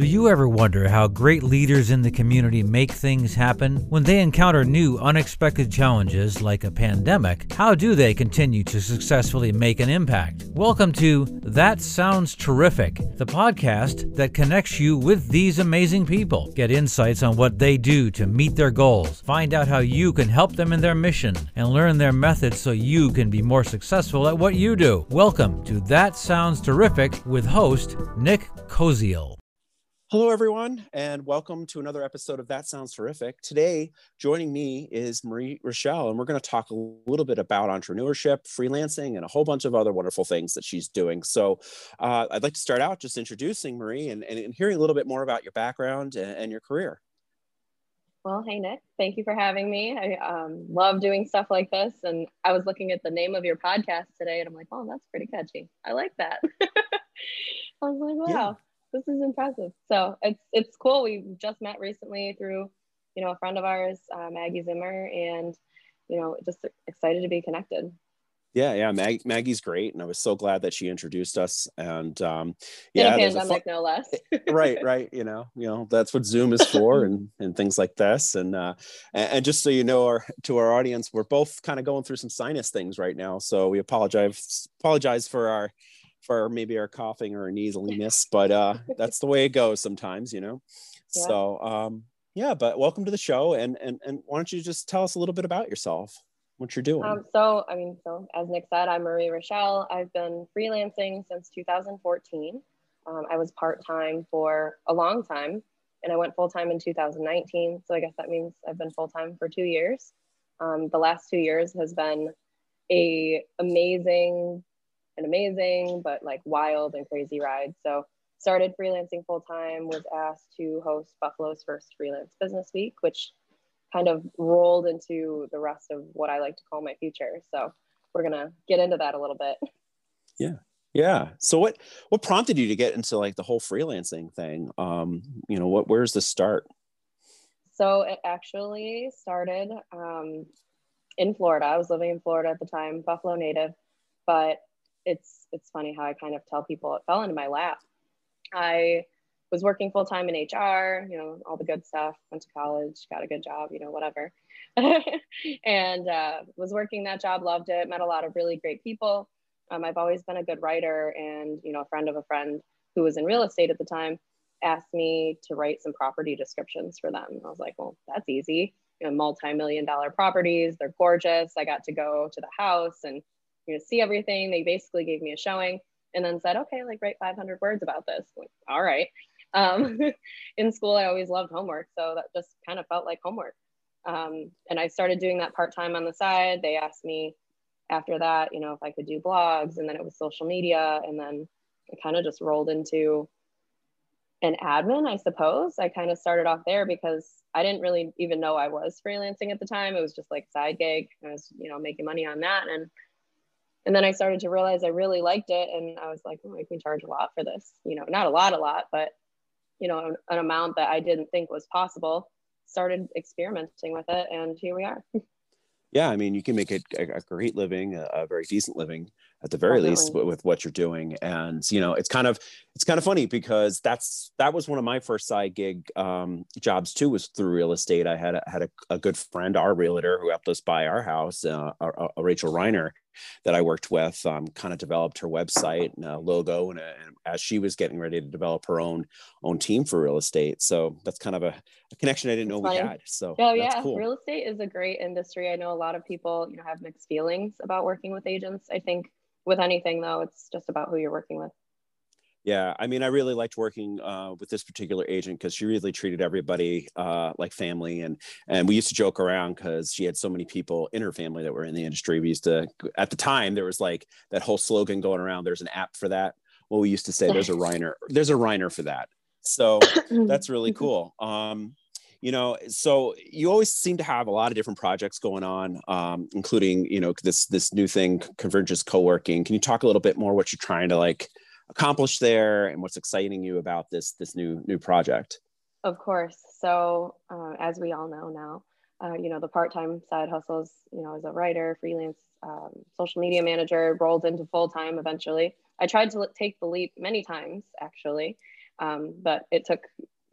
Do you ever wonder how great leaders in the community make things happen? When they encounter new, unexpected challenges like a pandemic, how do they continue to successfully make an impact? Welcome to That Sounds Terrific, the podcast that connects you with these amazing people. Get insights on what they do to meet their goals, find out how you can help them in their mission, and learn their methods so you can be more successful at what you do. Welcome to That Sounds Terrific with host Nick Koziel. Hello, everyone, and welcome to another episode of That Sounds Terrific. Today, joining me is Marie Rochelle, and we're going to talk a little bit about entrepreneurship, freelancing, and a whole bunch of other wonderful things that she's doing. So, uh, I'd like to start out just introducing Marie and, and, hearing a little bit more about your background and, and, your career. Well, hey, Nick, thank you for having me. I um, love doing stuff like this. And I was looking at the name of your podcast today, and I'm like, oh, that's pretty catchy. I like that. I was like, wow. Yeah this is impressive. So it's it's cool. We just met recently through, you know, a friend of ours, uh, Maggie Zimmer, and you know, just excited to be connected. Yeah, yeah, Mag- Maggie's great, and I was so glad that she introduced us. And um, yeah, in a pandemic, fun- no less. right, right. You know, you know that's what Zoom is for, and and things like this. And uh, and, and just so you know, our to our audience, we're both kind of going through some sinus things right now, so we apologize apologize for our for maybe our coughing or our nasaliness, but uh, that's the way it goes sometimes, you know. Yeah. So um, yeah, but welcome to the show, and and and why don't you just tell us a little bit about yourself, what you're doing? Um, so I mean, so as Nick said, I'm Marie Rochelle. I've been freelancing since 2014. Um, I was part time for a long time, and I went full time in 2019. So I guess that means I've been full time for two years. Um, the last two years has been a amazing an amazing but like wild and crazy ride. So started freelancing full time, was asked to host Buffalo's first freelance business week, which kind of rolled into the rest of what I like to call my future. So we're gonna get into that a little bit. Yeah. Yeah. So what what prompted you to get into like the whole freelancing thing? Um, you know, what where's the start? So it actually started um, in Florida. I was living in Florida at the time, Buffalo native, but it's it's funny how I kind of tell people it fell into my lap. I was working full time in HR, you know, all the good stuff. Went to college, got a good job, you know, whatever, and uh, was working that job. Loved it. Met a lot of really great people. Um, I've always been a good writer, and you know, a friend of a friend who was in real estate at the time asked me to write some property descriptions for them. I was like, well, that's easy. You know, multi-million dollar properties. They're gorgeous. I got to go to the house and you see everything. They basically gave me a showing and then said, okay, like write 500 words about this. Like, all right. Um, in school, I always loved homework. So that just kind of felt like homework. Um, and I started doing that part time on the side. They asked me after that, you know, if I could do blogs and then it was social media. And then it kind of just rolled into an admin, I suppose. I kind of started off there because I didn't really even know I was freelancing at the time. It was just like side gig. I was, you know, making money on that. And and then I started to realize I really liked it, and I was like, oh, I can charge a lot for this. You know, not a lot, a lot, but you know, an, an amount that I didn't think was possible. Started experimenting with it, and here we are. yeah, I mean, you can make a, a great living, a, a very decent living at the very Definitely. least with what you're doing and you know it's kind of it's kind of funny because that's that was one of my first side gig um, jobs too was through real estate i had a, had a, a good friend our realtor who helped us buy our house uh, a, rachel reiner that i worked with um, kind of developed her website and a logo and, a, and, as she was getting ready to develop her own own team for real estate. So that's kind of a, connection i didn't know we had so oh yeah cool. real estate is a great industry. I know a lot of people you know have mixed feelings about working with agents. I think with anything though it's just about who you're working with yeah i mean i really liked working uh, with this particular agent because she really treated everybody uh, like family and and we used to joke around because she had so many people in her family that were in the industry. We used to at the time there was like that whole slogan going around there's an app for that. Well we used to say there's a reiner there's a reiner for that. So that's really cool. Um, you know so you always seem to have a lot of different projects going on um, including you know this this new thing convergence co-working. Can you talk a little bit more what you're trying to like accomplish there and what's exciting you about this this new new project of course so uh, as we all know now uh, you know the part-time side hustles you know as a writer freelance um, social media manager rolled into full-time eventually i tried to take the leap many times actually Um, but it took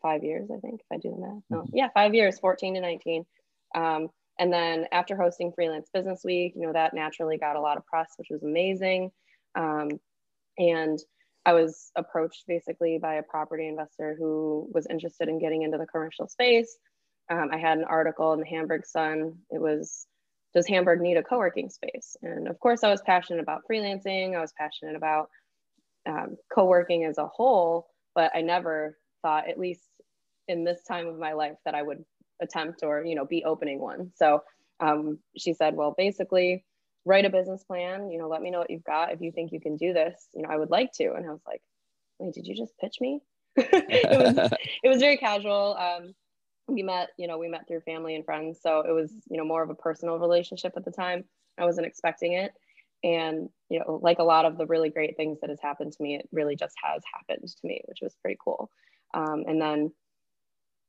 five years, I think, if I do the math. No, mm-hmm. yeah, five years, 14 to 19. Um, and then after hosting Freelance Business Week, you know, that naturally got a lot of press, which was amazing. Um, and I was approached basically by a property investor who was interested in getting into the commercial space. Um, I had an article in the Hamburg Sun. It was, Does Hamburg need a co working space? And of course, I was passionate about freelancing, I was passionate about um, co working as a whole, but I never thought, at least in this time of my life, that I would attempt or you know be opening one so um, she said well basically write a business plan you know let me know what you've got. If you think you can do this you know i would like to. And i was like wait did you just pitch me? It was it was very casual. Um, we met you know we met through family and friends. So it was you know more of a personal relationship at the time. I wasn't expecting it. And you know like a lot of the really great things that has happened to me it really just has happened to me which was pretty cool. Um, and then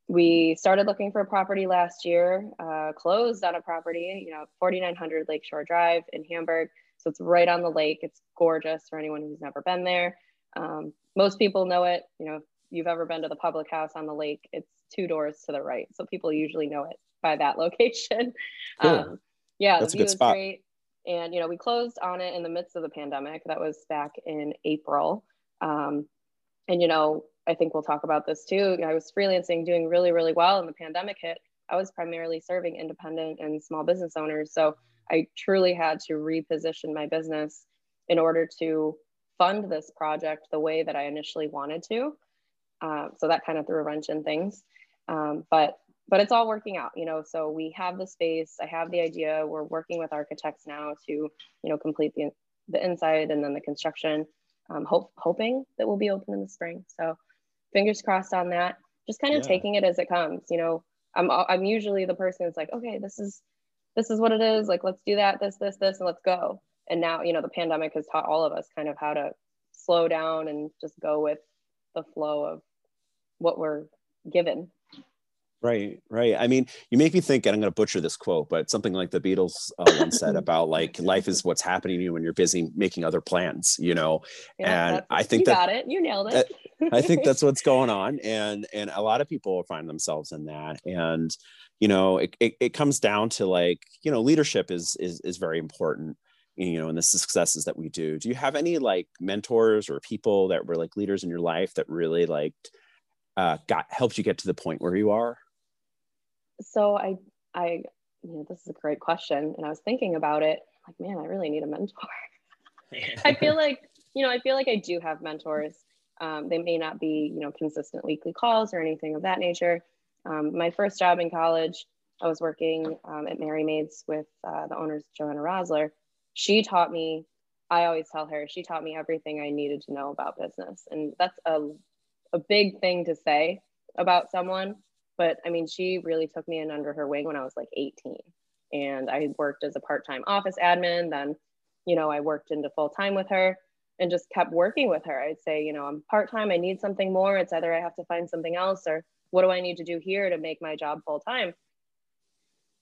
we started looking for a property last year, uh, closed on a property, you know, 4900 Lakeshore Drive in Hamburg. So it's right on the lake. It's gorgeous for anyone who's never been there. Um, most people know it. You know, if you've ever been to the public house on the lake, it's two doors to the right. So people usually know it by that location. Cool. Um, yeah, that's a good spot. Great. And, you know, we closed on it in the midst of the pandemic. That was back in April. Um, and, you know, I think we'll talk about this too. I was freelancing, doing really, really well, and the pandemic hit. I was primarily serving independent and small business owners. So I truly had to reposition my business in order to fund this project the way that I initially wanted to. Uh, so that kind of threw a wrench in things. Um, but but it's all working out, you know. So we have the space. I have the idea. We're working with architects now to, you know, complete the the inside and then the construction. Um, hope hoping that we'll be open in the spring. So fingers crossed on that. Just kind of yeah. taking it as it comes. You know, I'm I'm usually the person that's like, okay, this is this is what it is. Like, let's do that, this, this, this, and let's go. And now, you know, the pandemic has taught all of us kind of how to slow down and just go with the flow of what we're given. Right, right. I mean, you make me think, and I'm going to butcher this quote, but something like the Beatles uh, once said about like life is what's happening to you when you're busy making other plans, you know. Yeah, and I think you that, got it. You nailed it. I think that's what's going on, and and a lot of people find themselves in that, and you know, it, it, it comes down to like you know, leadership is is is very important you know, and the successes that we do. Do you have any like mentors or people that were like leaders in your life that really like uh, got helped you get to the point where you are? so I, I, you know, this is a great question. And I was thinking about it, like, man, I really need a mentor. I feel like, you know, I feel like I do have mentors. Um, they may not be, you know, consistent weekly calls or anything of that nature. Um, my first job in college, I was working um, at Merry Maids with uh, the owners, Joanna Rosler. She taught me, I always tell her, she taught me everything I needed to know about business. And that's a, a big thing to say about someone but I mean, she really took me in under her wing when I was like 18. And I worked as a part time office admin. Then, you know, I worked into full time with her and just kept working with her. I'd say, you know, I'm part time, I need something more. It's either I have to find something else or what do I need to do here to make my job full time?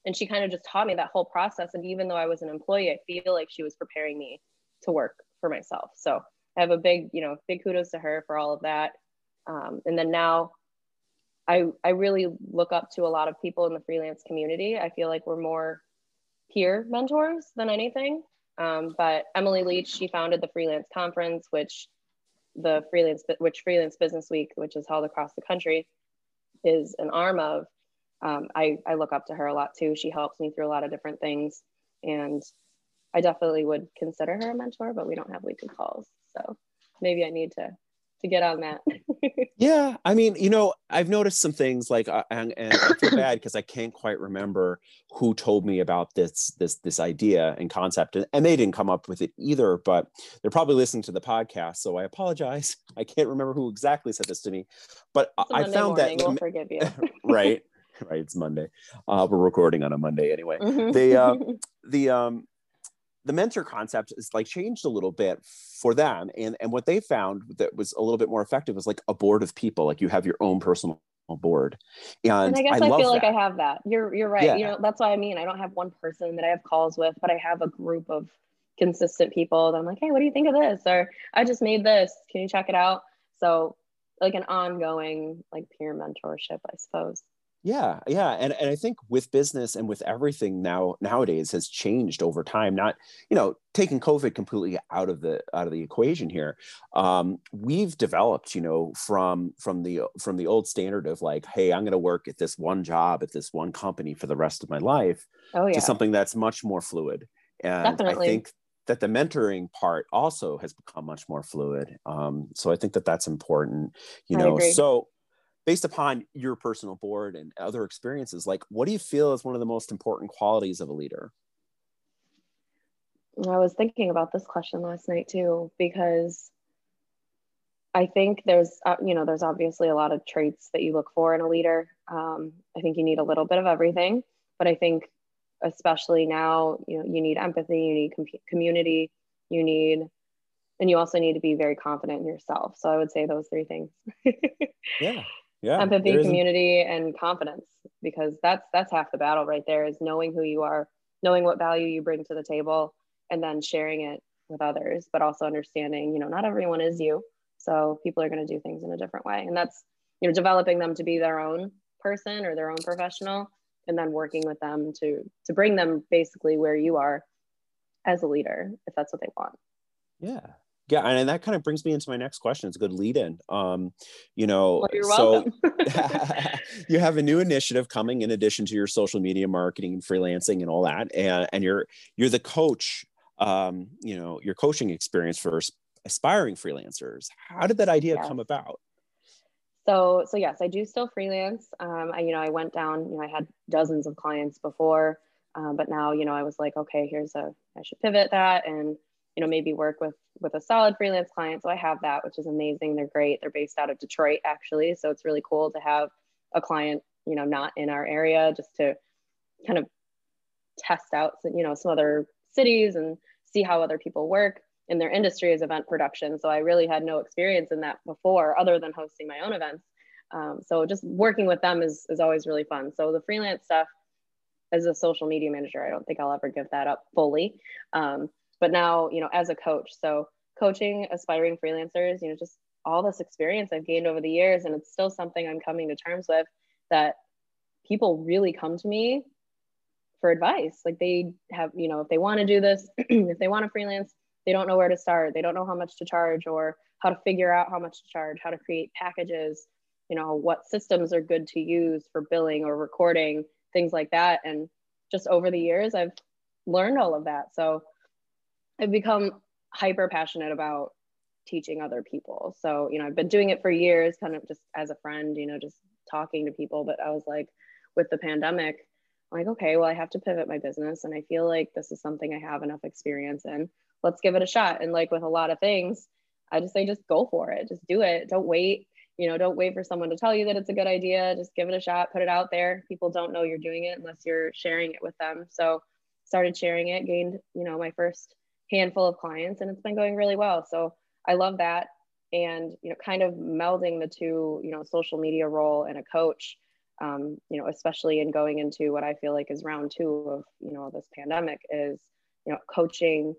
And she kind of just taught me that whole process. And even though I was an employee, I feel like she was preparing me to work for myself. So I have a big, you know, big kudos to her for all of that. Um, and then now I, I really look up to a lot of people in the freelance community. I feel like we're more peer mentors than anything. Um, but Emily Leach, she founded the freelance conference, which the freelance, which freelance business week, which is held across the country is an arm of. Um, I, I look up to her a lot too. She helps me through a lot of different things and I definitely would consider her a mentor, but we don't have weekly calls. So maybe I need to to get on that. yeah, I mean, you know, I've noticed some things like, uh, and, and I feel bad because I can't quite remember who told me about this this this idea and concept, and, and they didn't come up with it either. But they're probably listening to the podcast, so I apologize. I can't remember who exactly said this to me, but I found morning. that we'll forgive you. right, right. It's Monday. Uh, we're recording on a Monday anyway. Mm-hmm. The uh, the um the mentor concept is like changed a little bit for them and and what they found that was a little bit more effective was like a board of people like you have your own personal board and, and i guess i, I feel like i have that. You're you're right. Yeah. you know that's what i mean. I don't have one person that i have calls with but i have a group of consistent people that i'm like hey what do you think of this? or i just made this. Can you check it out? So like an ongoing like peer mentorship i suppose yeah yeah and, and i think with business and with everything now nowadays has changed over time not you know taking covid completely out of the out of the equation here um, we've developed you know from from the from the old standard of like hey i'm going to work at this one job at this one company for the rest of my life oh, yeah. to something that's much more fluid and Definitely. i think that the mentoring part also has become much more fluid um, so i think that that's important you I know agree. so based upon your personal board and other experiences like what do you feel is one of the most important qualities of a leader I was thinking about this question last night too because I think there's uh, you know there's obviously a lot of traits that you look for in a leader. Um, I think you need a little bit of everything, but I think especially now you know you need empathy, you need com- community, you need and you also need to be very confident in yourself. So I would say those three things. yeah yeah empathy community and confidence because that's that's half the battle right there is knowing who you are knowing what value you bring to the table and then sharing it with others but also understanding you know not everyone is you so people are going to do things in a different way and that's you know developing them to be their own person or their own professional and then working with them to to bring them basically where you are as a leader if that's what they want. Yeah yeah and that kind of brings me into my next question it's a good lead in um you know well, you're so you have a new initiative coming in addition to your social media marketing and freelancing and all that and, and you're you're the coach um you know your coaching experience for aspiring freelancers. How did that idea Yes. come about? So so yes i do still freelance um, I, you know i went down you know i had dozens of clients before um, but now you know i was like okay here's a i should pivot that and you know maybe work with with a solid freelance client. So i have that which is amazing. They're great. They're based out of detroit actually. So it's really cool to have a client you know not in our area just to kind of test out you know some other cities and see how other people work in their industry is event production. So i really had no experience in that before other than hosting my own events. Um, so just working with them is, is always really fun. So the freelance stuff as a social media manager i don't think i'll ever give that up fully. Um, but now you know as a coach so coaching aspiring freelancers you know just all this experience i've gained over the years and it's still something i'm coming to terms with that people really come to me for advice. Like they have you know if they want to do this if they want to freelance they don't know where to start. They don't know how much to charge or how to figure out how much to charge how to create packages you know what systems are good to use for billing or recording things like that. And just over the years i've learned all of that. So i've become hyper passionate about teaching other people. So you know i've been doing it for years kind of just as a friend you know just talking to people. But i was like with the pandemic I'm like okay well i have to pivot my business and i feel like this is something i have enough experience in. Let's give it a shot. And like with a lot of things i just say just go for it. Just do it. Don't wait. You know don't wait for someone to tell you that it's a good idea. Just give it a shot. Put it out there. People don't know you're doing it unless you're sharing it with them. So started sharing it gained you know my first handful of clients and it's been going really well. So i love that. And you know kind of melding the two you know social media role and a coach um, you know especially in going into what i feel like is round two of you know this pandemic is you know coaching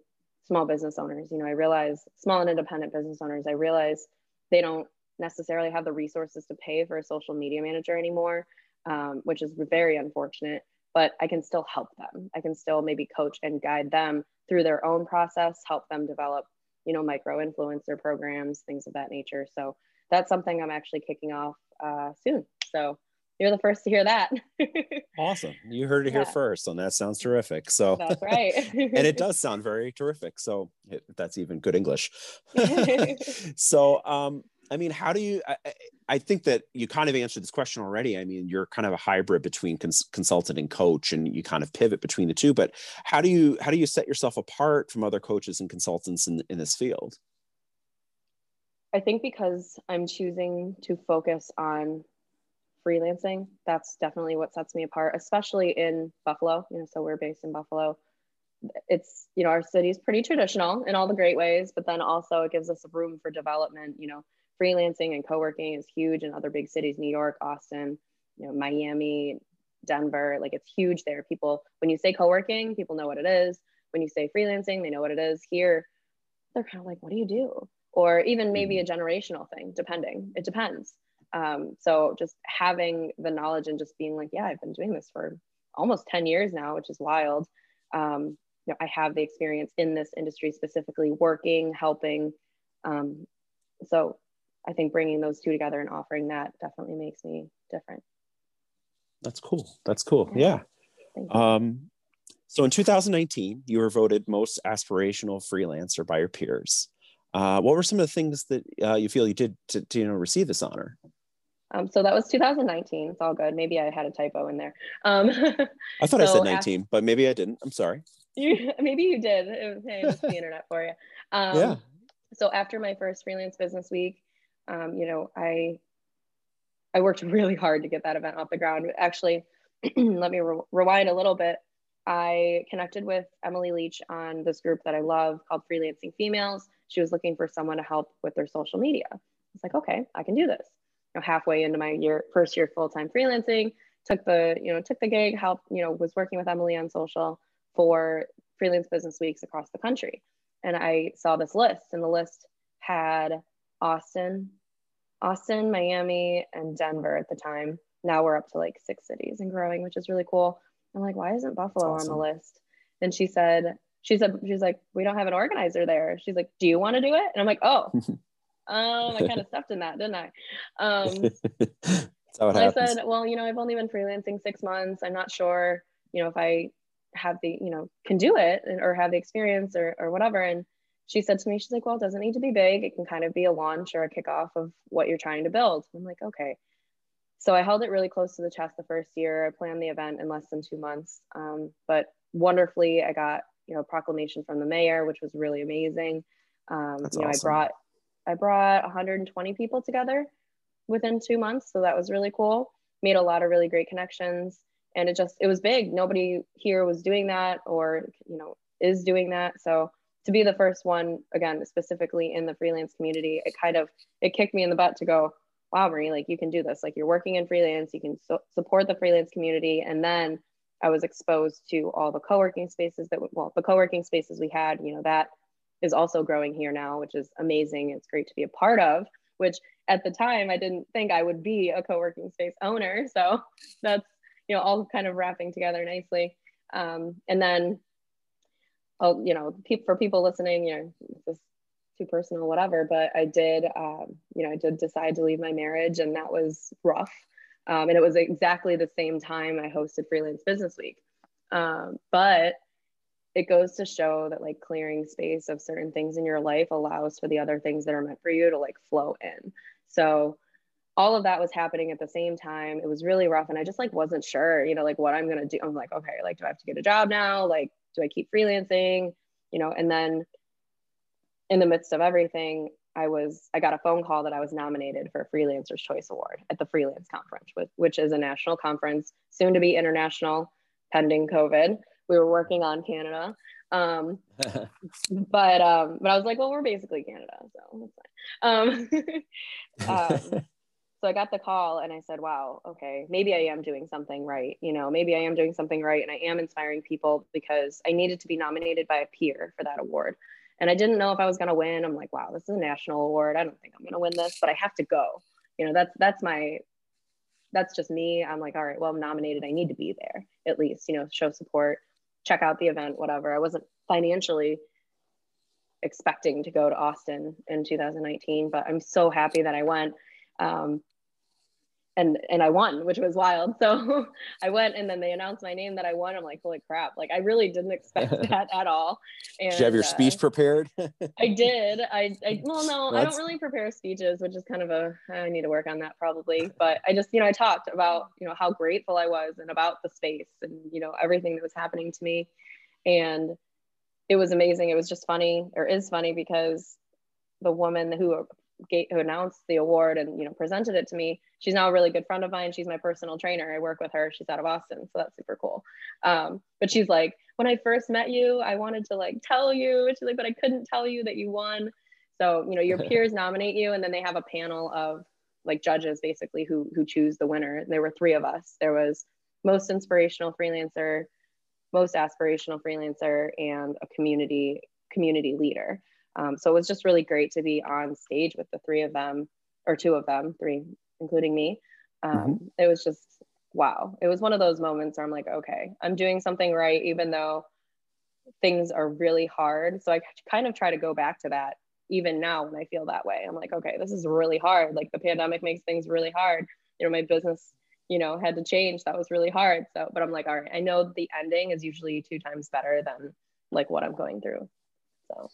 small business owners. You know i realize small and independent business owners i realize they don't necessarily have the resources to pay for a social media manager anymore um, which is very unfortunate but i can still help them. I can still maybe coach and guide them through their own process help them develop you know micro influencer programs things of that nature. So that's something i'm actually kicking off uh, soon. So you're the first to hear that. Awesome. You heard it here Yeah. first and that sounds terrific. So that's right. And it does sound very terrific. So if that's even good english. So um i mean how do you I, I- think that you kind of answered this question already i mean you're kind of a hybrid between cons- consultant and coach and you kind of pivot between the two but how do you how do you set yourself apart from other coaches and consultants in, in this field I think because I'm choosing to focus on freelancing, that's definitely what sets me apart, especially in Buffalo. You know, so we're based in Buffalo. It's, you know, our city's pretty traditional in all the great ways, but then also it gives us room for development. You know, freelancing and co working is huge in other big cities, New York, Austin, you know, Miami, Denver. Like it's huge there. People, when you say co working, people know what it is. When you say freelancing, they know what it is. Here, they're kind of like, what do you do? or even maybe a Mm-hmm. generational thing, depending. It depends. Um, so just having the knowledge and just being like, yeah, I've been doing this for almost 10 years now, which is wild. Um, you know, I have the experience in this industry specifically working, helping. Um, so I think bringing those two together and offering that definitely makes me different. That's cool. That's cool. Yeah. Yeah. Thank you. Um, so in 2019, you were voted most aspirational freelancer by your peers. Uh, what were some of the things that uh, you feel you did to, to, you know receive this honor? Um, so that was 2019. It's all good. Maybe I had a typo in there. Um, I thought I said af- 19, but maybe I didn't. I'm sorry. you, maybe you did. It was, hey, the internet for you. Um, Yeah. So after my first freelance business week, um, you know, I I worked really hard to get that event off the ground. Actually, let me re- rewind a little bit. I connected with Emily Leach on this group that I love called Freelancing Females. She was looking for someone to help with their social media. I was like, okay, I can do this. You know, halfway into my year, first year full time freelancing, took the you know took the gig, helped you know was working with Emily on social for freelance business weeks across the country, and I saw this list, and the list had Austin, Austin, Miami, and Denver at the time. Now we're up to like six cities and growing, which is really cool. I'm like, why isn't Buffalo That's on the list? And she said, she said, she's like, we don't have an organizer there. She's like, do you want to do it? And I'm like, oh, um, I kind of stepped in that, didn't I? Um, I said, well, you know, I've only been freelancing six months. I'm not sure, you know, if I have the, you know, can do it or have the experience or, or whatever. And she said to me, she's like, well, it doesn't need to be big. It can kind of be a launch or a kickoff of what you're trying to build. I'm like, okay. So I held it really close to the chest the first year. I planned the event in less than two months. Um, but wonderfully, I got, you know, proclamation from the mayor, which was really amazing. Um, That's you know, awesome. I brought, I brought 120 people together within two months. So that was really cool. Made a lot of really great connections. And it just, it was big. Nobody here was doing that or, you know, is doing that. So to be the first one, again, specifically in the freelance community, it kind of, it kicked me in the butt to go, wow, Marie, like you can do this. Like you're working in freelance, you can support the freelance community. And then I was exposed to all the co-working spaces that, well, the co-working spaces we had, you know, that is also growing here now, which is amazing. It's great to be a part of, which at the time I didn't think I would be a co-working space owner. So that's, you know, all kind of wrapping together nicely. Um, and then, oh, you know, for people listening, you know, this too personal, whatever, but I did, um, you know, I did decide to leave my marriage and that was rough. Um, and it was exactly the same time I hosted Freelance Business Week. Um, but it goes to show that like clearing space of certain things in your life allows for the other things that are meant for you to like flow in. So all of that was happening at the same time. It was really rough. And I just like wasn't sure, you know, like what I'm going to do. I'm like, okay, like, do I have to get a job now? Like, do I keep freelancing? You know, and then in the midst of everything, I was, I got a phone call that I was nominated for a Freelancer's Choice Award at the Freelance Conference, which, which is a national conference, soon to be international, pending COVID. We were working on Canada. Um, but um, but I was like, well, we're basically Canada, so that's fine. Um, um, so I got the call and I said, wow, okay, maybe I am doing something right. You know, maybe I am doing something right and I am inspiring people because I needed to be nominated by a peer for that award. And I didn't know if I was going to win. I'm like, wow, this is a national award. I don't think I'm going to win this, but I have to go. You know, that's that's my that's just me. I'm like, all right, well, I'm nominated. I need to be there at least, you know, show support, check out the event, whatever. I wasn't financially expecting to go to Austin in 2019, but I'm so happy that I went. Um, and and I won, which was wild. So I went, and then they announced my name that I won. I'm like, holy crap! Like I really didn't expect that at all. And, Did you have your uh, speech prepared? I did. I, I well, no, I don't really prepare speeches, which is kind of a I need to work on that probably. But I just, you know, I talked about you know how grateful I was and about the space and you know everything that was happening to me, and it was amazing. It was just funny, or is funny because the woman who who announced the award and you know presented it to me, she's now a really good friend of mine. She's my personal trainer. I work with her. She's out of Austin, so that's super cool. Um, but she's like, when I first met you, I wanted to like tell you. She's like, but I couldn't tell you that you won. So you know, your peers nominate you, and then they have a panel of like judges basically who who choose the winner. There were three of us. There was most inspirational freelancer, most aspirational freelancer, and a community community leader. Um, so it was just really great to be on stage with the three of them, or two of them, three, including me. Um, mm-hmm. It was just wow. It was one of those moments where I'm like, okay, I'm doing something right, even though things are really hard. So I kind of try to go back to that even now when I feel that way. I'm like, okay, this is really hard. Like the pandemic makes things really hard. You know, my business, you know, had to change. That was really hard. So, but I'm like, all right, I know the ending is usually two times better than like what I'm going through. So,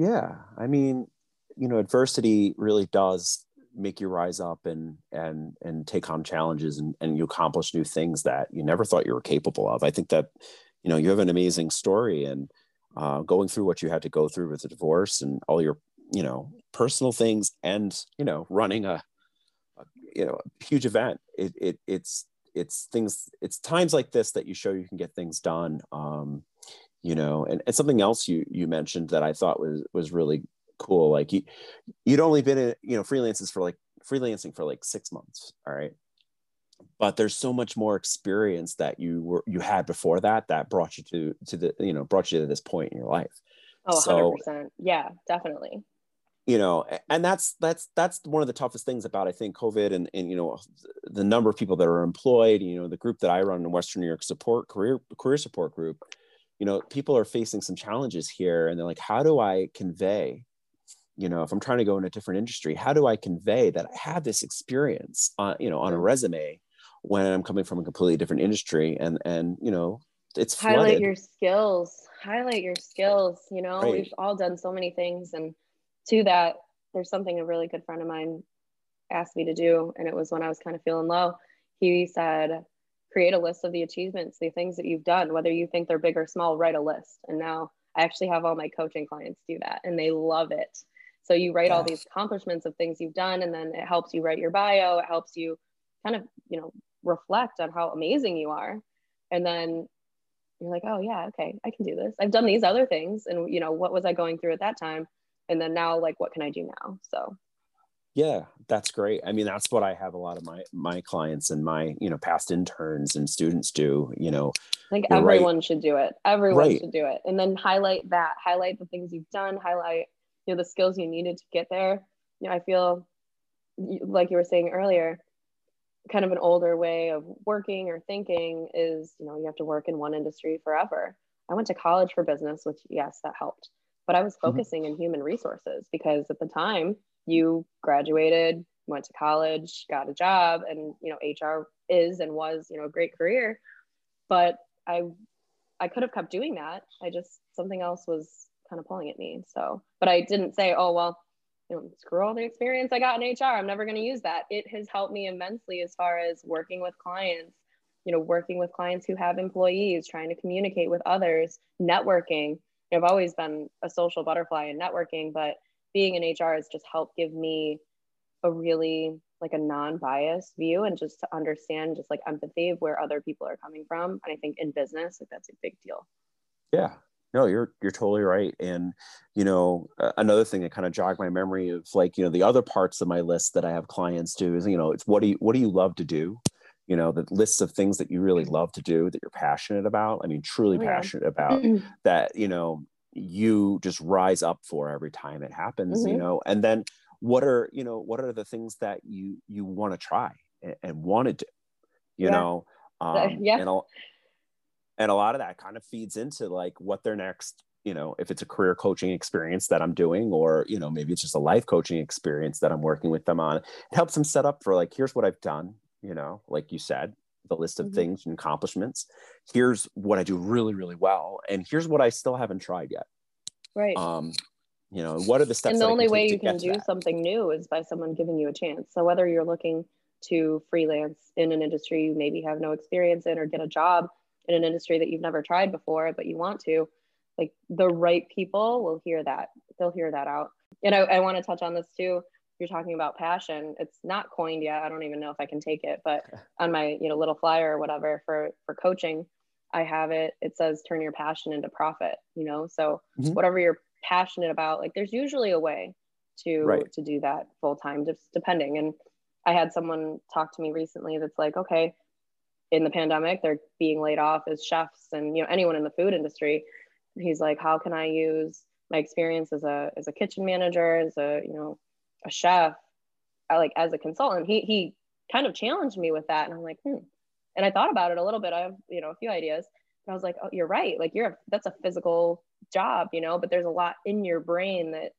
yeah, I mean, you know, adversity really does make you rise up and and and take on challenges and, and you accomplish new things that you never thought you were capable of. I think that, you know, you have an amazing story and uh, going through what you had to go through with the divorce and all your you know personal things and you know running a, a you know a huge event it, it it's it's things it's times like this that you show you can get things done um you know and, and something else you you mentioned that i thought was was really cool like you you'd only been in you know freelances for like freelancing for like six months all right? But there's so much more experience that you were you had before that that brought you to to the you know brought you to this point in your life. Oh 100% yeah definitely. You know and that's that's that's one of the toughest things about i think covid and and you know the number of people that are employed you know the group that i run in western new york support career career support group you know people are facing some challenges here and they're like how do i convey you know if i'm trying to go in a different industry how do i convey that i had this experience on you know on a resume when I'm coming from a completely different industry and and you know it's highlight flooded. your skills highlight your skills you know right. we've all done so many things and to that there's something a really good friend of mine asked me to do and it was when I was kind of feeling low he said create a list of the achievements the things that you've done whether you think they're big or small write a list. And now I actually have all my coaching clients do that and they love it. So you write all these accomplishments of things you've done and then it helps you write your bio it helps you kind of you know reflect on how amazing you are. And then you're like oh yeah okay i can do this. I've done these other things and you know what was i going through at that time? And then now like what can i do now? So yeah that's great i mean that's what i have a lot of my my clients and my you know past interns and students do you know i think everyone right. should do it everyone right. should do it and then highlight that highlight the things you've done highlight you know the skills you needed to get there you know i feel like you were saying earlier kind of an older way of working or thinking is you know you have to work in one industry forever i went to college for business which yes that helped but i was mm-hmm. focusing mm-hmm. in human resources because at the time you graduated went to college got a job and you know hr is and was you know a great career but i i could have kept doing that i just something else was kind of pulling at me so but i didn't say oh well you know, screw all the experience I got in HR. I'm never going to use that. It has helped me immensely as far as working with clients, you know, working with clients who have employees, trying to communicate with others, networking. You know, I've always been a social butterfly in networking, but being in HR has just helped give me a really like a non-biased view and just to understand just like empathy of where other people are coming from. And I think in business, like that's a big deal. Yeah, no you're you're totally right and you know uh, another thing that kind of jogged my memory of like you know the other parts of my list that i have clients do is you know it's what do you what do you love to do you know the lists of things that you really love to do that you're passionate about i mean truly oh, yeah. passionate about that you know you just rise up for every time it happens mm-hmm. you know and then what are you know what are the things that you you want to try and, and want to do you yeah. know um, yeah. and I'll, and a lot of that kind of feeds into like what their next you know if it's a career coaching experience that i'm doing or you know maybe it's just a life coaching experience that i'm working with them on it helps them set up for like here's what i've done you know like you said the list of mm-hmm. things and accomplishments here's what i do really really well and here's what i still haven't tried yet right um you know what are the steps and the only way you can do something new is by someone giving you a chance so whether you're looking to freelance in an industry you maybe have no experience in or get a job in an industry that you've never tried before, but you want to, like the right people will hear that. They'll hear that out. And I, I want to touch on this too. You're talking about passion. It's not coined yet. I don't even know if I can take it, but on my, you know, little flyer or whatever for for coaching, I have it. It says turn your passion into profit, you know? So mm-hmm. whatever you're passionate about, like there's usually a way to right. to do that full time, just depending. And I had someone talk to me recently that's like, okay, in the pandemic they're being laid off as chefs and you know anyone in the food industry he's like how can i use my experience as a as a kitchen manager, as a you know a chef, I like as a consultant, he he kind of challenged me with that, and I'm like, hmm. And I thought about it a little bit. I have you know a few ideas. And I was like, oh, you're right. Like you're a, that's a physical job, you know, but there's a lot in your brain that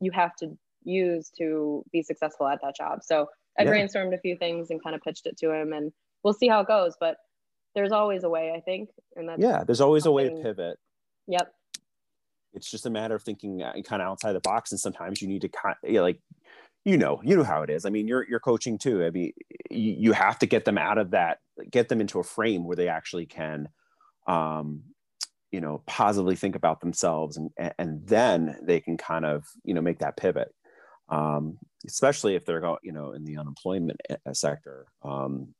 you have to use to be successful at that job. So I yeah. brainstormed a few things and kind of pitched it to him, and we'll see how it goes. But there's always a way, I think. And that's yeah, there's always something... a way to pivot. Yep. It's just a matter of thinking uh, kind of outside the box, and sometimes you need to kind of, you know, like you know you know how it is. I mean you're you're coaching too. I mean you, you have to get them out of that get them into a frame where they actually can um you know positively think about themselves and and then they can kind of you know make that pivot. Um especially if they're going you know in the unemployment eh, eh, sector um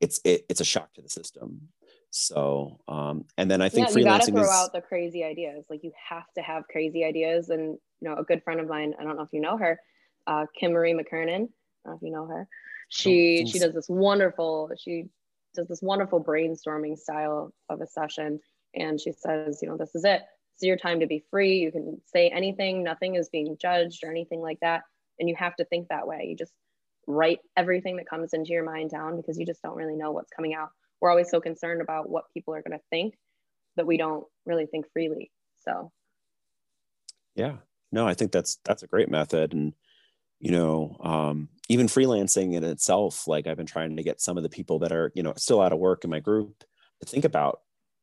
it's it, it's a shock to the system. So um and then i think yeah, you got to throw is, out the crazy ideas. Like you have to have crazy ideas. And you know a good friend of mine i don't know if you know her uh kim marie mckernan I don't know if you know her. She she does this wonderful she does this wonderful brainstorming style of a session. And she says you know this is it. It's your time to be free. You can say anything. Nothing is being judged or anything like that. And you have to think that way. You just write everything that comes into your mind down because you just don't really know what's coming out. We're always so concerned about what people are going to think that we don't really think freely. So. Yeah. No i think that's that's a great method. And you know um, even freelancing in itself like i've been trying to get some of the people that are you know still out of work in my group to think about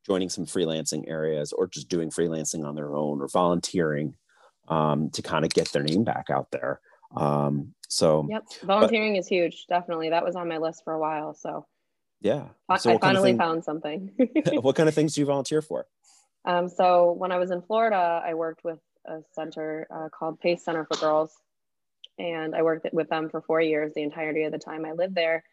joining some freelancing areas or just doing freelancing on their own or volunteering um, to kind of get their name back out there. Um, so yep volunteering but, is huge definitely. That was on my list for a while so yeah so i finally thing, found something. What kind of things do you volunteer for? Um, so when i was in florida i worked with a center uh, called pace center for girls and I worked with them for four years, the entirety of the time I lived there.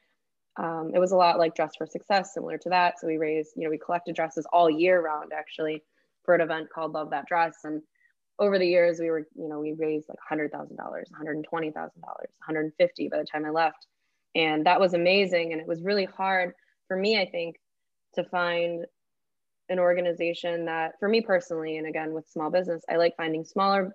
Um, it was a lot like Dress for Success, similar to that. So we raised, you know, we collected dresses all year round actually for an event called Love That Dress. And over the years, we were, you know, we raised like $100,000, $120,000, 150 by the time I left. And that was amazing. And it was really hard for me, I think, to find an organization that, for me personally, and again with small business, I like finding smaller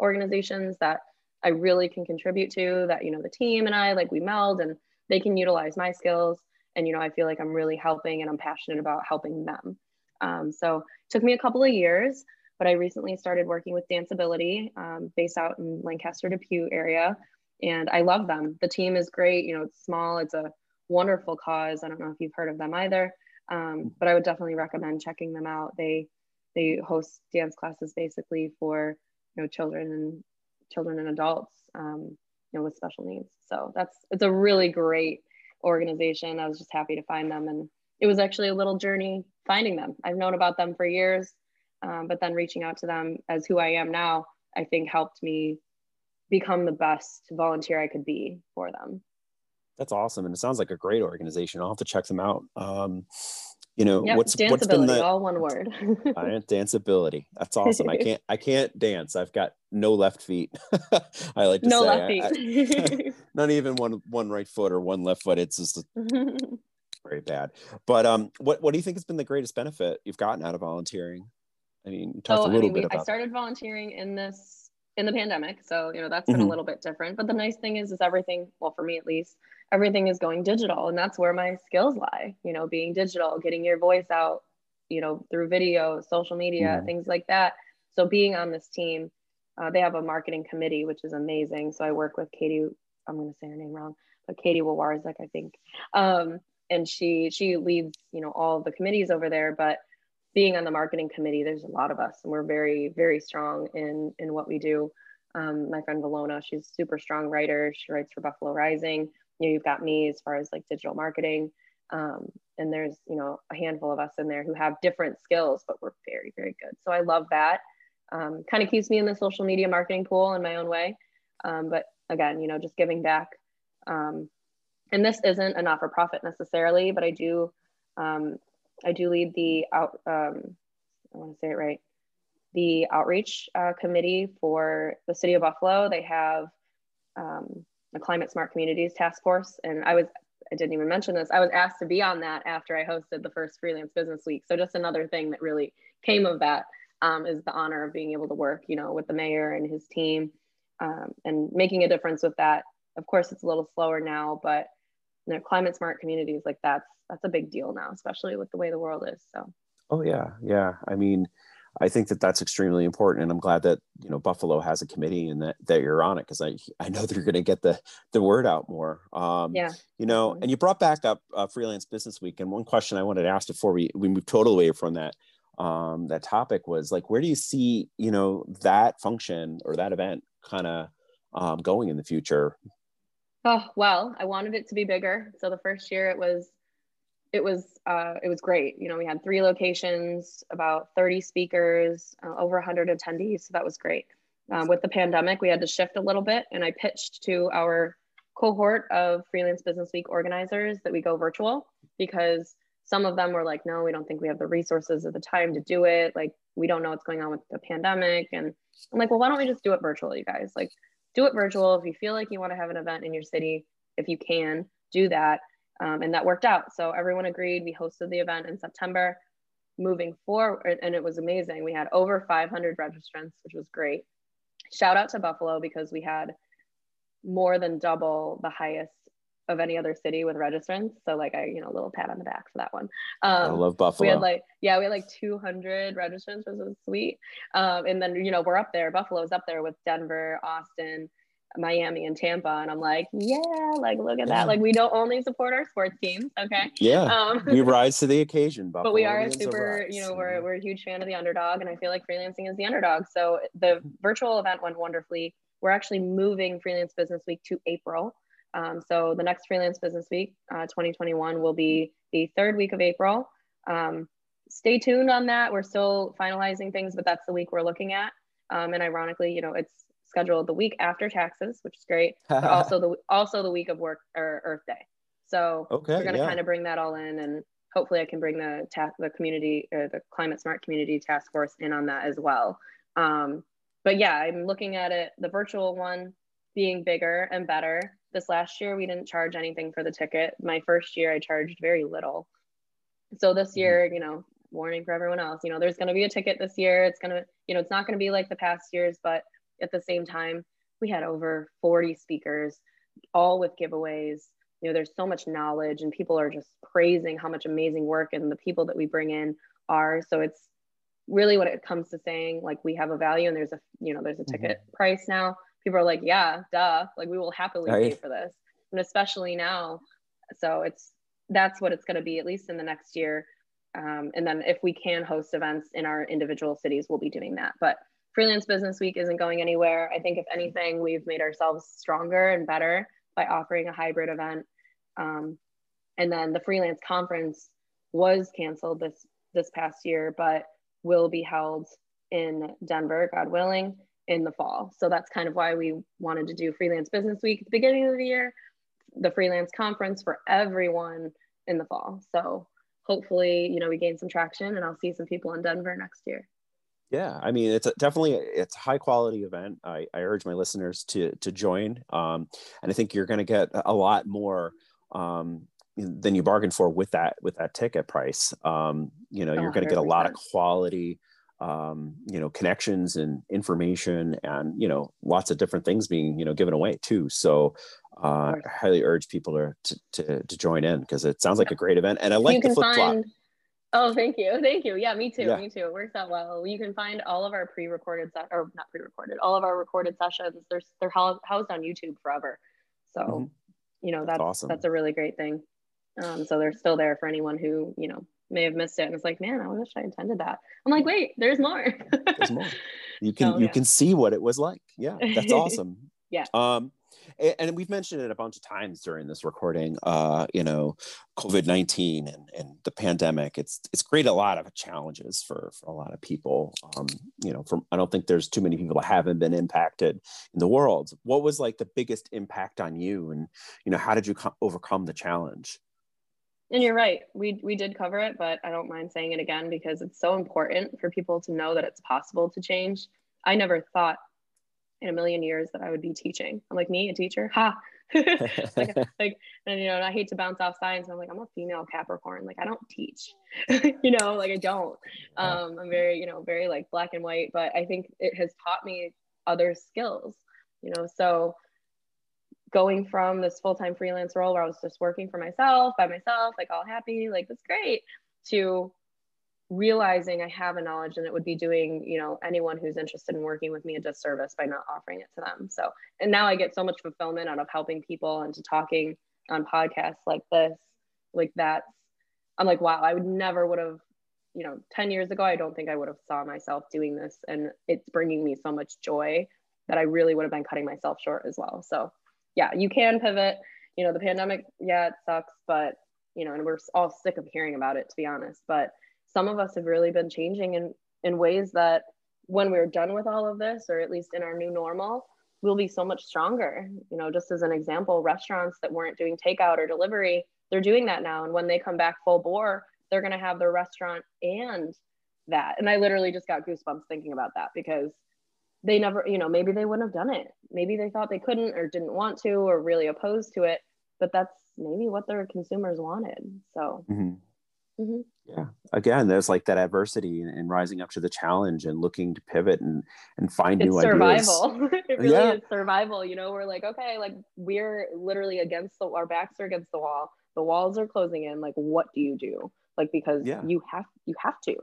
organizations that I really can contribute to that, you know, the team and I like we meld and they can utilize my skills. And, you know, I feel like I'm really helping and I'm passionate about helping them. Um, so it took me a couple of years, but I recently started working with Danceability um, based out in Lancaster, Depew area. And I love them. The team is great. You know, it's small, it's a wonderful cause. I don't know if you've heard of them either, um, but I would definitely recommend checking them out. They, they host dance classes basically for you know children and children and adults, um, you know, with special needs. So that's it's a really great organization. I was just happy to find them, and it was actually a little journey finding them. I've known about them for years, um, but then reaching out to them as who I am now, I think helped me become the best volunteer I could be for them. That's awesome, and it sounds like a great organization. I'll have to check them out. Um, you know yep, what's what's been the all one word. Danceability. That's awesome. I can't i can't dance. I've got no left feet i like to no say. left feet. I, I, not even one one right foot or one left foot. It's just very bad. But um what what do you think has been the greatest benefit you've gotten out of volunteering? I mean talked oh, a little I mean, bit we, about i started volunteering in this in the pandemic so you know that's been mm-hmm. a little bit different. But the nice thing is is everything well for me at least everything is going digital and that's where my skills lie you know being digital getting your voice out you know through video social media mm-hmm. things like that. So being on this team uh, they have a marketing committee which is amazing. So i work with katie i'm going to say her name wrong but katie Wawarzik, i think. Um, and she she leads you know all the committees over there but being on the marketing committee there's a lot of us and we're very very strong in in what we do. Um, my friend Valona, she's a super strong writer. She writes for Buffalo Rising you know, you've got me as far as like digital marketing. Um, and there's, you know, a handful of us in there who have different skills, but we're very, very good. So I love that. Um, kind of keeps me in the social media marketing pool in my own way. Um, but again, you know, just giving back. Um, and this isn't a not for profit necessarily, but I do, um, I do lead the out, um, I want to say it right, the outreach uh, committee for the city of Buffalo. They have um, a climate smart communities task force. And I was, I didn't even mention this, I was asked to be on that after I hosted the first freelance business week. So just another thing that really came of that. um, is the honor of being able to work, you know, with the mayor and his team um, and making a difference with that. Of course, it's a little slower now, but you know, climate smart communities like that's that's a big deal now, especially with the way the world is. So. Oh yeah, yeah. I mean, I think that that's extremely important, and I'm glad that you know Buffalo has a committee and that that you're on it because I I know they're going to get the the word out more. Um, yeah. You know, and you brought back up uh, Freelance Business Week, and one question I wanted to ask before we we move totally away from that um, that topic was like, where do you see you know that function or that event kind of um, going in the future? Oh well, I wanted it to be bigger. So the first year it was it was uh, it was great. You know, we had three locations, about 30 speakers, uh, over 100 attendees. So that was great. Um, with the pandemic, we had to shift a little bit, and I pitched to our cohort of Freelance Business Week organizers that we go virtual because some of them were like, "No, we don't think we have the resources or the time to do it. Like, we don't know what's going on with the pandemic." And I'm like, "Well, why don't we just do it virtual, you guys? Like, do it virtual. If you feel like you want to have an event in your city, if you can, do that." Um, and that worked out. So everyone agreed. We hosted the event in September. Moving forward, and it was amazing. We had over 500 registrants, which was great. Shout out to Buffalo because we had more than double the highest of any other city with registrants. So like I, you know, a little pat on the back for that one. Um, I love Buffalo. We had like, yeah, we had like 200 registrants, which was sweet. Um, and then, you know, we're up there. Buffalo's up there with Denver, Austin, Miami and Tampa. And I'm like, yeah, like look at yeah. that. Like we don't only support our sports teams. Okay. Yeah. Um, we rise to the occasion. but we are a super, you know, we're, we're a huge fan of the underdog. And I feel like freelancing is the underdog. So the virtual event went wonderfully. We're actually moving Freelance Business Week to April. Um, so the next Freelance Business Week, uh, 2021, will be the third week of April. Um, stay tuned on that. We're still finalizing things, but that's the week we're looking at. Um, and ironically, you know, it's scheduled the week after taxes, which is great, but also the also the week of work or Earth Day. So okay, we're going to yeah. kind of bring that all in, and hopefully, I can bring the ta- the community or the climate smart community task force in on that as well. Um, but yeah, I'm looking at it the virtual one being bigger and better. This last year, we didn't charge anything for the ticket. My first year, I charged very little. So this mm-hmm. year, you know, warning for everyone else, you know, there's going to be a ticket this year. It's going to, you know, it's not going to be like the past years, but at the same time, we had over 40 speakers, all with giveaways. You know, there's so much knowledge, and people are just praising how much amazing work and the people that we bring in are. So it's really what it comes to saying like we have a value and there's a you know there's a ticket mm-hmm. price now people are like yeah duh like we will happily right. pay for this and especially now so it's that's what it's going to be at least in the next year um, and then if we can host events in our individual cities we'll be doing that but Freelance Business Week isn't going anywhere. I think if anything, we've made ourselves stronger and better by offering a hybrid event. Um, and then the freelance conference was canceled this this past year, but will be held in Denver, God willing, in the fall. So that's kind of why we wanted to do Freelance Business Week at the beginning of the year, the freelance conference for everyone in the fall. So hopefully, you know, we gain some traction and I'll see some people in Denver next year. Yeah, I mean, it's a, definitely it's a high quality event. I, I urge my listeners to to join, um, and I think you're going to get a lot more um, than you bargained for with that with that ticket price. Um, you know, you're going to get a lot of quality, um, you know, connections and information, and you know, lots of different things being you know given away too. So. Uh, I highly urge people to, to, to join in because it sounds like a great event, and I like the flip flop. Oh, thank you. Thank you. Yeah, me too. Yeah. Me too. It works out well. You can find all of our pre-recorded se- or not pre-recorded, all of our recorded sessions. They're they're housed on YouTube forever. So, mm-hmm. you know, that's that's, awesome. that's a really great thing. Um, so they're still there for anyone who, you know, may have missed it and it's like, man, I wish I intended that. I'm like, wait, there's more. there's more. You can so, you yeah. can see what it was like. Yeah, that's awesome. yeah. Um and we've mentioned it a bunch of times during this recording uh, you know covid-19 and, and the pandemic. It's it's created a lot of challenges for, for a lot of people. Um, you know from i don't think there's too many people that haven't been impacted in the world. What was like the biggest impact on you? And you know how did you co- overcome the challenge? And you're right. We we did cover it but i don't mind saying it again because it's so important for people to know that it's possible to change. I never thought in a million years that I would be teaching. I'm like, me, a teacher? Ha! like, like, and you know, and I hate to bounce off signs. And I'm like, I'm a female Capricorn. Like, I don't teach, you know, like I don't. Um, I'm very, you know, very like black and white. But I think it has taught me other skills, you know. So going from this full time freelance role where I was just working for myself by myself, like all happy, like that's great, to realizing I have a knowledge and it would be doing, you know, anyone who's interested in working with me a disservice by not offering it to them. So, and now I get so much fulfillment out of helping people and to talking on podcasts like this, like that's, I'm like, wow, I would never would have, you know, 10 years ago, I don't think I would have saw myself doing this. And it's bringing me so much joy that I really would have been cutting myself short as well. So yeah, you can pivot, you know, the pandemic, yeah, it sucks, but you know, and we're all sick of hearing about it to be honest, but some of us have really been changing in in ways that when we're done with all of this or at least in our new normal we'll be so much stronger. You know just as an example restaurants that weren't doing takeout or delivery they're doing that now. And when they come back full bore they're going to have their restaurant and that. And i literally just got goosebumps thinking about that because they never you know maybe they wouldn't have done it. Maybe they thought they couldn't or didn't want to or really opposed to it but that's maybe what their consumers wanted. So mm-hmm. Mm-hmm. Yeah. Again, there's like that adversity and, and, rising up to the challenge and looking to pivot and and find it's new survival. ideas. it really yeah. is survival. You know, we're like, okay, like we're literally against the our backs are against the wall. The walls are closing in. Like, what do you do? Like, because yeah. you have you have to.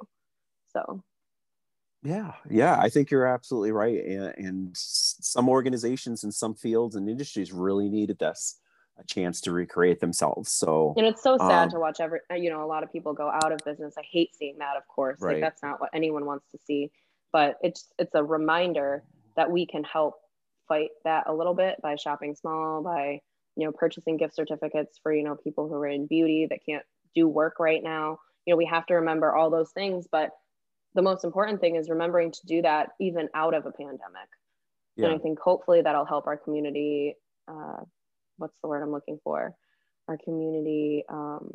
So yeah, yeah, I think you're absolutely right. And, and some organizations in some fields and industries really needed this a chance to recreate themselves. So and it's so sad um, to watch every you know a lot of people go out of business. I hate seeing that, of course. Right. Like that's not what anyone wants to see. But it's it's a reminder that we can help fight that a little bit by shopping small, by you know purchasing gift certificates for you know people who are in beauty that can't do work right now. You know we have to remember all those things, but the most important thing is remembering to do that even out of a pandemic. Yeah. And I think hopefully that'll help our community uh, what's the word I'm looking for? Our community, um,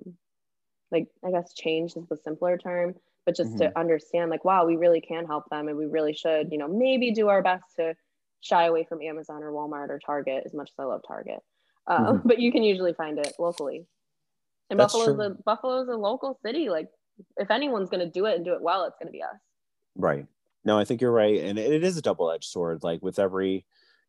like I guess change is the simpler term, but just mm-hmm. to understand, like, wow, we really can help them, and we really should, you know, maybe do our best to shy away from Amazon or Walmart or Target as much as I love Target, uh, mm-hmm. but you can usually find it locally. And That's Buffalo's true. a Buffalo's a local city. Like, if anyone's going to do it and do it well, it's going to be us. Right. No, I think you're right, and it is a double-edged sword. Like with every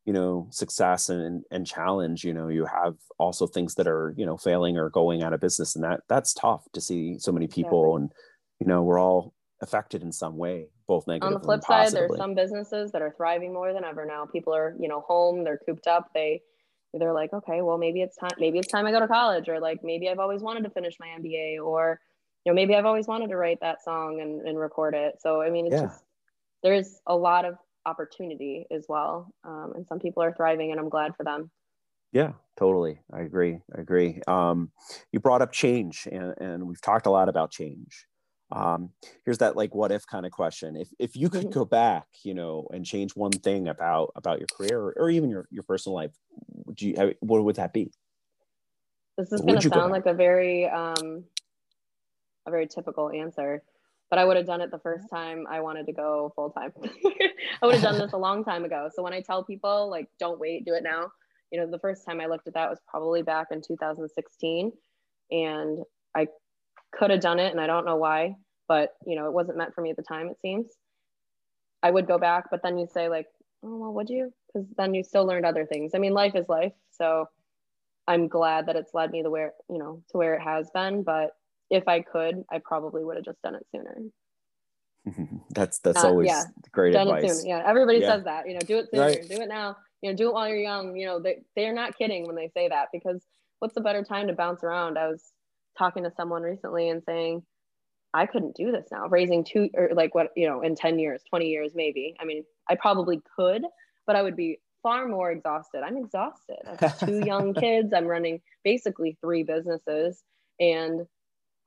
you know success and and challenge you know you have also things that are you know failing or going out of business and that that's tough to see so many people and you know we're all affected in some way both negative on the flip side there's some businesses that are thriving more than ever now. People are you know home they're cooped up they they're like okay well maybe it's time maybe it's time i go to college or like maybe i've always wanted to finish my mba or you know maybe i've always wanted to write that song and, and record it. So i mean it's yeah. just there's a lot of opportunity as well. Um, and some people are thriving, and I'm glad for them. Yeah, totally. I agree. I agree. Um, you brought up change, and, and, we've talked a lot about change. Um, here's that like what if kind of question. If if you could mm-hmm. go back, you know, and change one thing about about your career or, or even your your personal life, would you what would that be? This is going to sound like a very um, a very typical answer, but I would have done it the first time I wanted to go full time. I would have done this a long time ago. So when I tell people like don't wait, do it now. You know, the first time I looked at that was probably back in 2016 and I could have done it and I don't know why, but you know, it wasn't meant for me at the time it seems. I would go back, but then you say like, "Oh, well, would you?" Cuz then you still learned other things. I mean, life is life. So I'm glad that it's led me the where, you know, to where it has been, but if I could, I probably would have just done it sooner. that's that's always yeah. great done advice. It soon. Yeah, everybody yeah. says that. You know, do it sooner, right. do it now. You know, do it while you're young. You know, they they're not kidding when they say that because what's a better time to bounce around? I was talking to someone recently and saying, I couldn't do this now. Raising two or like what you know in ten years, twenty years, maybe. I mean, I probably could, but I would be far more exhausted. I'm exhausted. I have two young kids. I'm running basically three businesses, and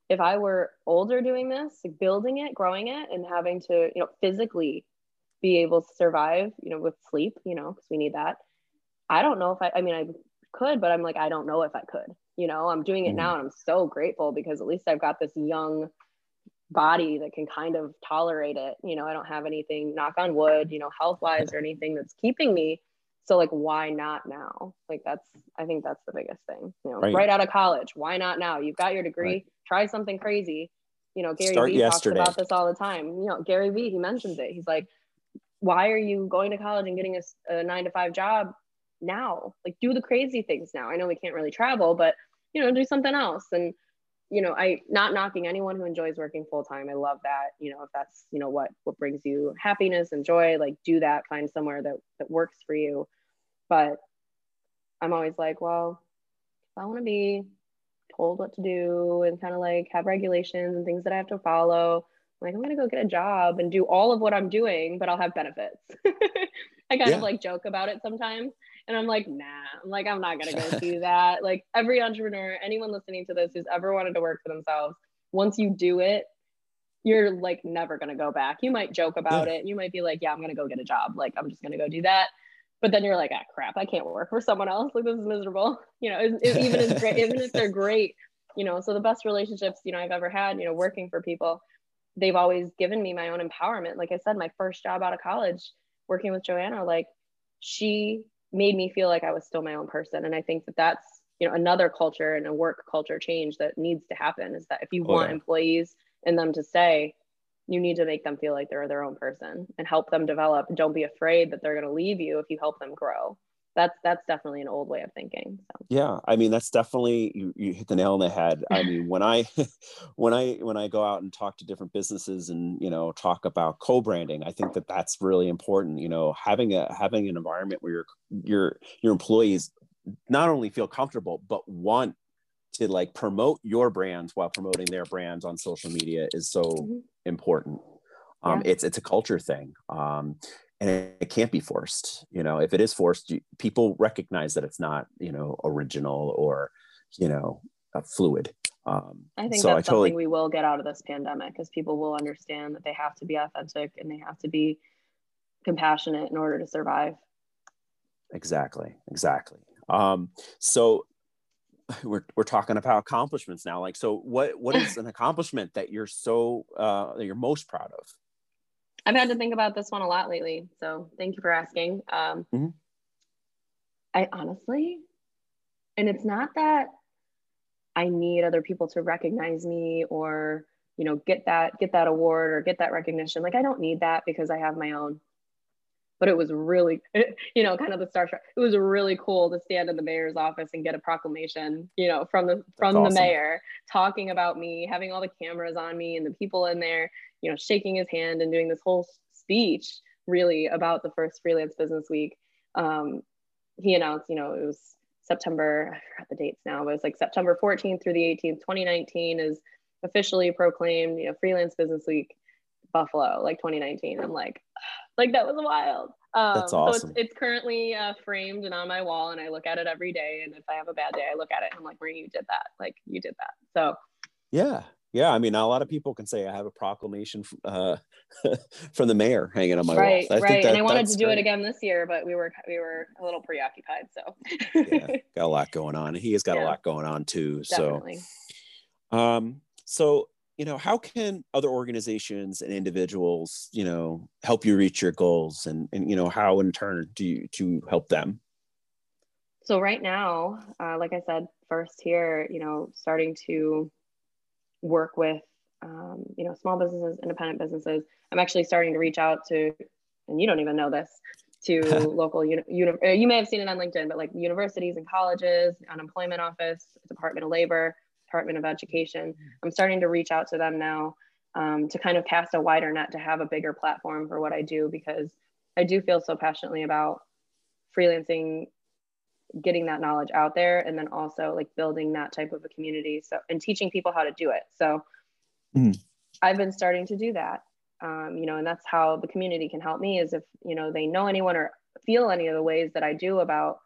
if I were older doing this, like building it, growing it, and having to, you know, physically be able to survive, you know, with sleep, you know, because we need that. I don't know if I, I mean, I could, but I'm like, I don't know if I could, you know, I'm doing it mm. now and I'm so grateful because at least I've got this young body that can kind of tolerate it. You know, I don't have anything, knock on wood, you know, health wise or anything that's keeping me so like why not now? Like that's i think that's the biggest thing you know Right. right, out of college. Why not now? You've got your degree. Right. try something crazy. You know gary Start vee yesterday. talks about this all the time. You know gary vee he mentions it. He's like why are you going to college and getting a nine to five job now? Like do the crazy things now. I know we can't really travel but you know do something else. And you know i not knocking anyone who enjoys working full time i love that you know if that's you know what what brings you happiness and joy like do that find somewhere that that works for you. But i'm always like well if i want to be told what to do and kind of like have regulations and things that i have to follow I'm like i'm going to go get a job and do all of what i'm doing but i'll have benefits. I kind Yeah. of like joke about it sometimes and I'm like, nah, I'm like, I'm not gonna go do that. Like every entrepreneur, anyone listening to this who's ever wanted to work for themselves, once you do it, you're like never gonna go back. You might joke about it. You might be like, yeah, I'm gonna go get a job. Like I'm just gonna go do that. But then you're like, ah, crap, I can't work for someone else. Like this is miserable. You know, it, it- even if great, even if they're great, you know. So the best relationships you know I've ever had, you know, working for people, they've always given me my own empowerment. Like I said, my first job out of college, working with Joanna, like she made me feel like I was still my own person. And I think that that's, you know, another culture and a work culture change that needs to happen is that if you Oh, want yeah. employees and them to stay, you need to make them feel like they're their own person and help them develop. Don't be afraid that they're going to leave you if you help them grow. That's that's definitely an old way of thinking. So yeah i mean that's definitely you, you hit the nail on the head i mean when i when i when i go out and talk to different businesses and you know talk about co-branding i think that that's really important you know having a having an environment where your your your employees not only feel comfortable but want to like promote your brands while promoting their brands on social media is so Mhm. important um, Yeah. it's it's a culture thing um, and it, it can't be forced you know if it is forced you, people recognize that it's not you know original or you know fluid um, I think so that's i totally something we will get out of this pandemic because people will understand that they have to be authentic and they have to be compassionate in order to survive. exactly exactly um, so we're, we're talking about accomplishments now like so what what is an accomplishment that you're so uh, that you're most proud of I've had to think about this one a lot lately. So thank you for asking. Um, Mhm. I honestly, and it's not that I need other people to recognize me or you know get that get that award or get that recognition. Like I don't need that because I have my own. But it was really, you know, kind of the starstruck. It was really cool to stand in the mayor's office and get a proclamation, you know, from the from awesome. the mayor talking about me, having all the cameras on me and the people in there, you know, shaking his hand and doing this whole speech really about the first freelance business week. Um, he announced, you know, it was September, I forgot the dates now, but it was like September 14th through the 18th, 2019 is officially proclaimed, you know, freelance business week Buffalo, like 2019. I'm like, like that was wild. Um, That's So awesome. it's, it's currently uh, framed and on my wall, and I look at it every day. And if I have a bad day, I look at it and I'm like, Marie, you did that. Like you did that. So Yeah, yeah. I mean, a lot of people can say I have a proclamation f- uh, from the mayor hanging on my right, wall. I right. think that, and I wanted to do great. it again this year, but we were we were a little preoccupied. So Yeah, got a lot going on. He has got a lot going on too. definitely. So, um, so you know, how can other organizations and individuals, you know, help you reach your goals, and and you know, how in turn do you you help them? So right now, uh, like I said, first here, you know, starting to work with, um, you know, small businesses, independent businesses. I'm actually starting to reach out to, and you don't even know this, to local, uni- uni- uh, you may have seen it on LinkedIn, but like universities and colleges, unemployment office, Department of Labor, Department of Education. I'm starting to reach out to them now um, to kind of cast a wider net to have a bigger platform for what I do because I do feel so passionately about freelancing getting that knowledge out there and then also like building that type of a community so and teaching people how to do it so Mhm. i've been starting to do that um, you know and that's how the community can help me is if you know they know anyone or feel any of the ways that i do about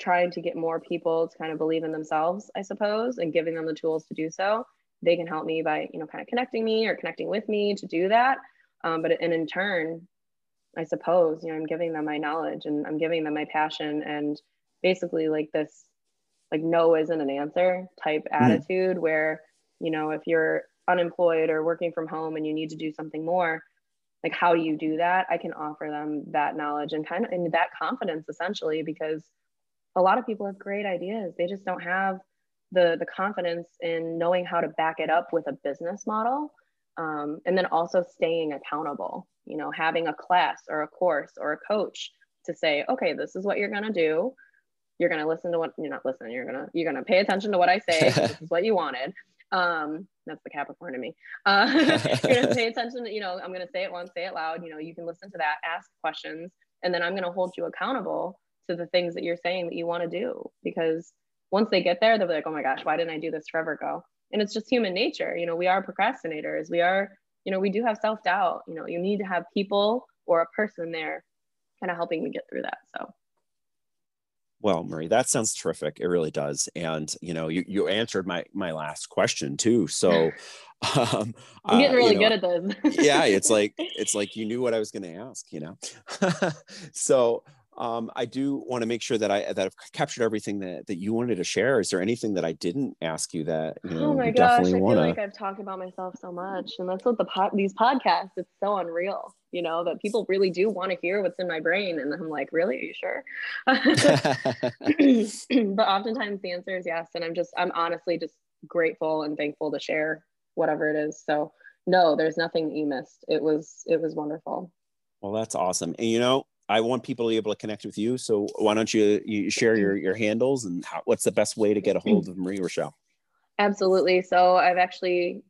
trying to get more people to kind of believe in themselves i suppose and giving them the tools to do so they can help me by you know kind of connecting me or connecting with me to do that. Um, but and in turn I suppose, you know, I'm giving them my knowledge and I'm giving them my passion and basically like this like no isn't an answer type attitude where, you know, if you're unemployed or working from home and you need to do something more, like how do you do that i can offer them that knowledge and kind of and that confidence essentially because a lot of people have great ideas. They just don't have the the confidence in knowing how to back it up with a business model um, and then also staying accountable you know having a class or a course or a coach to say okay this is what you're going to do. You're going to listen to what you're not listening you're going to you're going to pay attention to what i say. This is what you wanted. Um that's the capricorn in me. Uh you're going to pay attention to, you know i'm going to say it once say it loud you know you can listen to that ask questions and then i'm going to hold you accountable to the things that you're saying that you want to do because once they get there they'll be like oh my gosh why didn't i do this forever ago and it's just human nature you know we are procrastinators we are you know we do have self-doubt you know you need to have people or a person there kind of helping me get through that so well, Marie, that sounds terrific. It really does. And you know, you, you answered my my last question too. So um, I'm getting uh, really you know, good at this. yeah, it's like it's like you knew what I was going to ask, you know. so um, I do want to make sure that I that I've captured everything that that you wanted to share. Is there anything that I didn't ask you that you know? Oh my gosh, I wanna... feel like I've talked about myself so much, and that's what the these podcasts. It's so unreal, you know, that people really do want to hear what's in my brain, and I'm like, really, are you sure? but oftentimes the answer is yes, and I'm just I'm honestly just grateful and thankful to share whatever it is. So no, there's nothing that you missed. It was it was wonderful. Well, that's awesome. And you know, I want people to be able to connect with you. So why don't you you share your your handles and how, what's the best way to get a hold of Marie Rochelle? Absolutely. So I've actually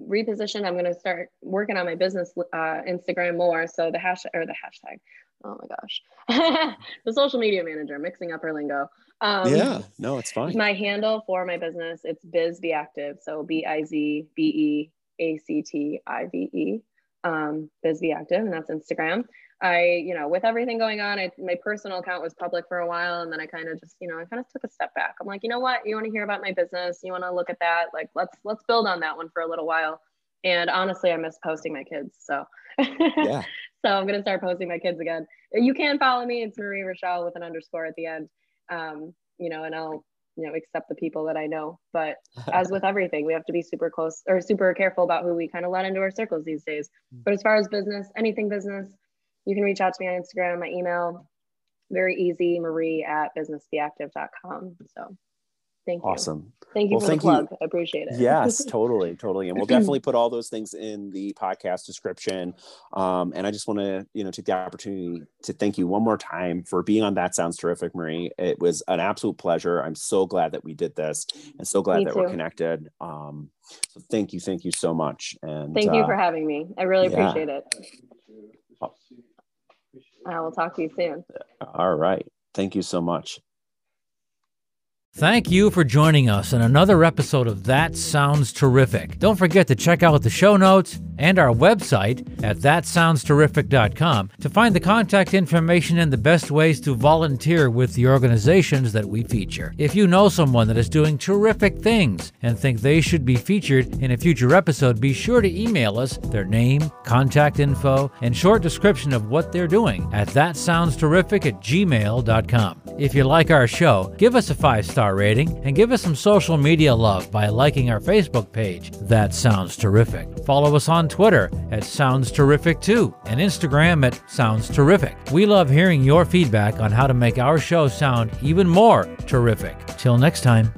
repositioned. I'm going to start working on my business uh, Instagram more. So the hashtag or the hashtag. Oh my gosh, the social media manager mixing up her lingo. Um, yeah, no, it's fine. My handle for my business it's Biz Be Active. So B I Z B E A C T I V E. Um, Biz Be Active, and that's Instagram. I, you know, with everything going on, I, my personal account was public for a while. And then I kind of just, you know, I kind of took a step back. I'm like, you know what? You want to hear about my business? You want to look at that? Like, let's, let's build on that one for a little while. And honestly, I miss posting my kids. So, yeah. so I'm going to start posting my kids again. You can follow me. It's Marie Rochelle with an underscore at the end. Um, you know, and I'll, you know, accept the people that I know. But as with everything, we have to be super close or super careful about who we kind of let into our circles these days. Mm. But as far as business, anything business, you can reach out to me on Instagram, my email, very easy, marie at businessbeactive.com. So thank you. Awesome. Thank you well, for thank the plug. You. I appreciate it. yes, totally, totally. And we'll definitely put all those things in the podcast description. Um, and I just want to, you know, take the opportunity to thank you one more time for being on That Sounds Terrific, Marie. It was an absolute pleasure. I'm so glad that we did this and so glad me that too. we're connected. Um, so thank you, thank you so much. And thank you uh, for having me. I really yeah. appreciate it. I will talk to you soon. All right. Thank you so much. Thank you for joining us in another episode of That Sounds Terrific. Don't forget to check out the show notes and our website at thatsoundsterrific.com to find the contact information and the best ways to volunteer with the organizations that we feature. If you know someone that is doing terrific things and think they should be featured in a future episode, be sure to email us their name, contact info, and short description of what they're doing at thatsoundsterrific at gmail.com. If you like our show, give us a five star star rating and give us some social media love by liking our Facebook page. That sounds terrific. Follow us on Twitter at Sounds Terrific too and Instagram at Sounds Terrific. We love hearing your feedback on how to make our show sound even more terrific. Till next time.